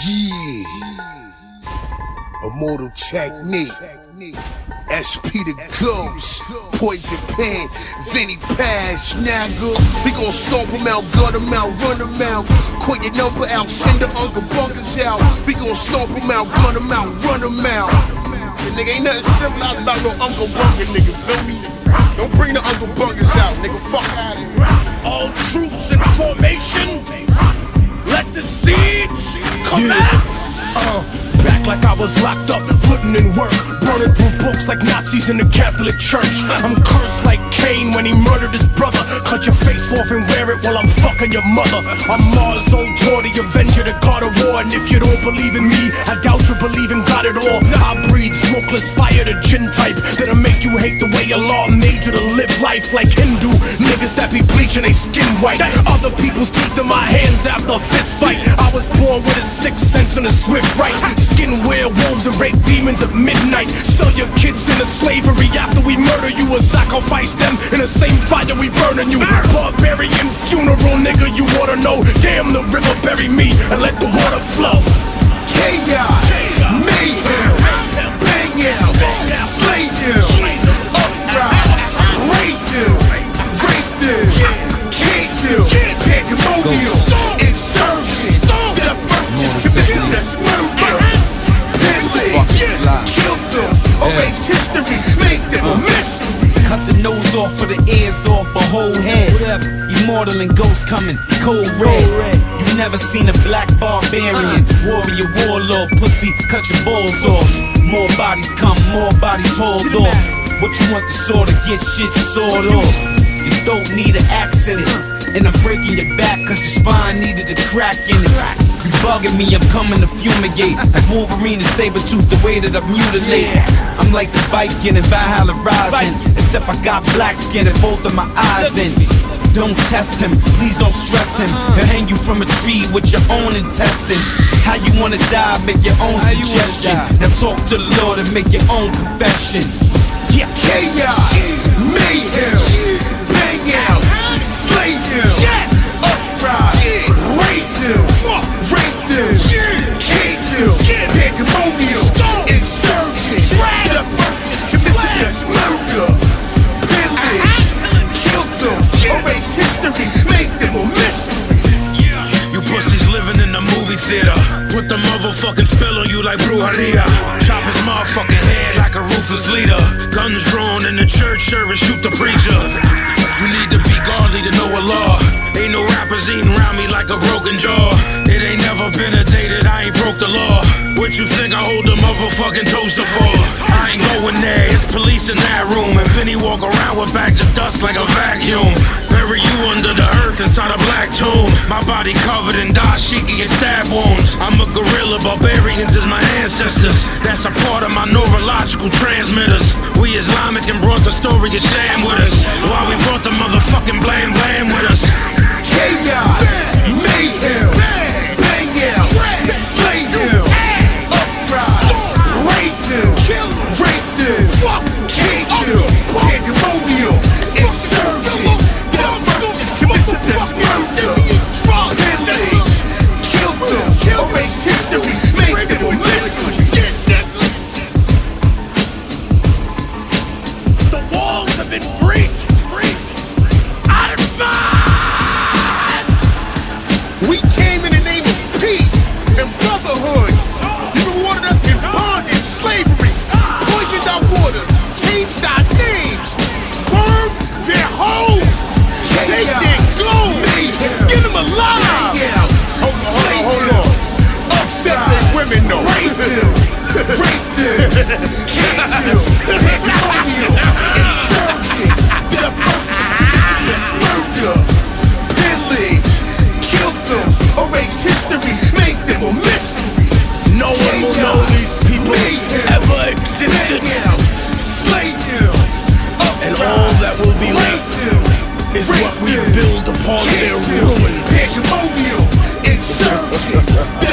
Yeah. Immortal Technique. SP the Ghost, Poison Pen, Vinnie Paz, Nagger. We gon' stomp him out, gut him out, run him out. Quit your number out, send the Uncle Bunkers out. We gon' stomp him out, gun him out, run him out. The nigga ain't nothing civilized about no Uncle Bunker, nigga, feel me? Don't bring the Uncle Bunkers out, nigga, fuck out of here. All troops in formation. Let the siege. Uh, back like I was locked up, putting in work, burning through books like Nazis in the Catholic Church. I'm cursed like Cain when he murdered his brother. Cut your face off and wear it while I'm fucking your mother. I'm Mars, old tour, the Avenger, the God of War. And if you don't believe in me, I doubt you believe in God at all. I breathe smokeless fire, the jinn type that'll make you hate the way Allah made you to live life like Hindu niggas that be bleaching they skin white. Other people's teeth in my hands after a fist fight. I was born with a sixth sense and a swift right. Skin werewolves and rape demons at midnight. Sell your kids into slavery after we murder you or sacrifice them in the same fire we burning you. Barbarian funeral, nigga, you oughta know. Damn, the river bury me and let the water flow. Chaos, Immortal and ghost coming, cold red. You never seen a black barbarian, warrior, warlord, pussy, cut your balls off. More bodies come, more bodies hauled off. What you want the sword to get shit sawed off? Your throat need an accident. And I'm breaking your back cause your spine needed a crack in it. You bugging me, I'm coming to fumigate. Like Wolverine and Sabretooth, the way that I've mutilated. I'm like the Viking and Valhalla Rising. Except I got black skin and both of my eyes in. Don't test him, please don't stress him. He'll hang you from a tree with your own intestines. How you wanna die, make your own suggestion. Now talk to the Lord and make your own confession. Yeah. Chaos, mayhem, Put the motherfucking spell on you like brujeria. Chop his motherfucking head like a ruthless leader. Guns drawn in the church service, shoot the preacher. You need to be godly to know Allah. Ain't no rappers eating around me like a broken jaw. It ain't never been a day that I ain't broke the law. What you think I hold the motherfucking toaster for? I ain't going there, it's police in that room. And Vinnie walk around with bags of dust like a vacuum. Bury you under the earth inside a black tomb. My body covered in dashiki and stab wounds. I'm a gorilla, barbarians is my ancestors. That's a part of my neurological transmitters. We Islamic and brought the story of Sham with us. While we brought the motherfucking blam blam with us. Is what we build upon. Their ruin. Pandemonium, insurgent,